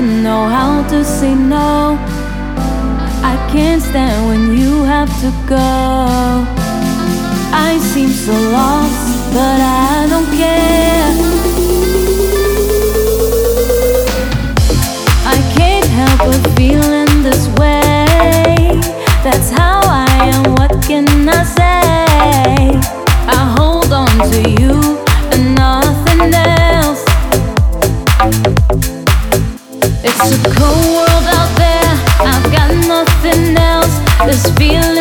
I never know how to say no. I can't stand when you have to go. I seem so lost, but I don't care. Feeling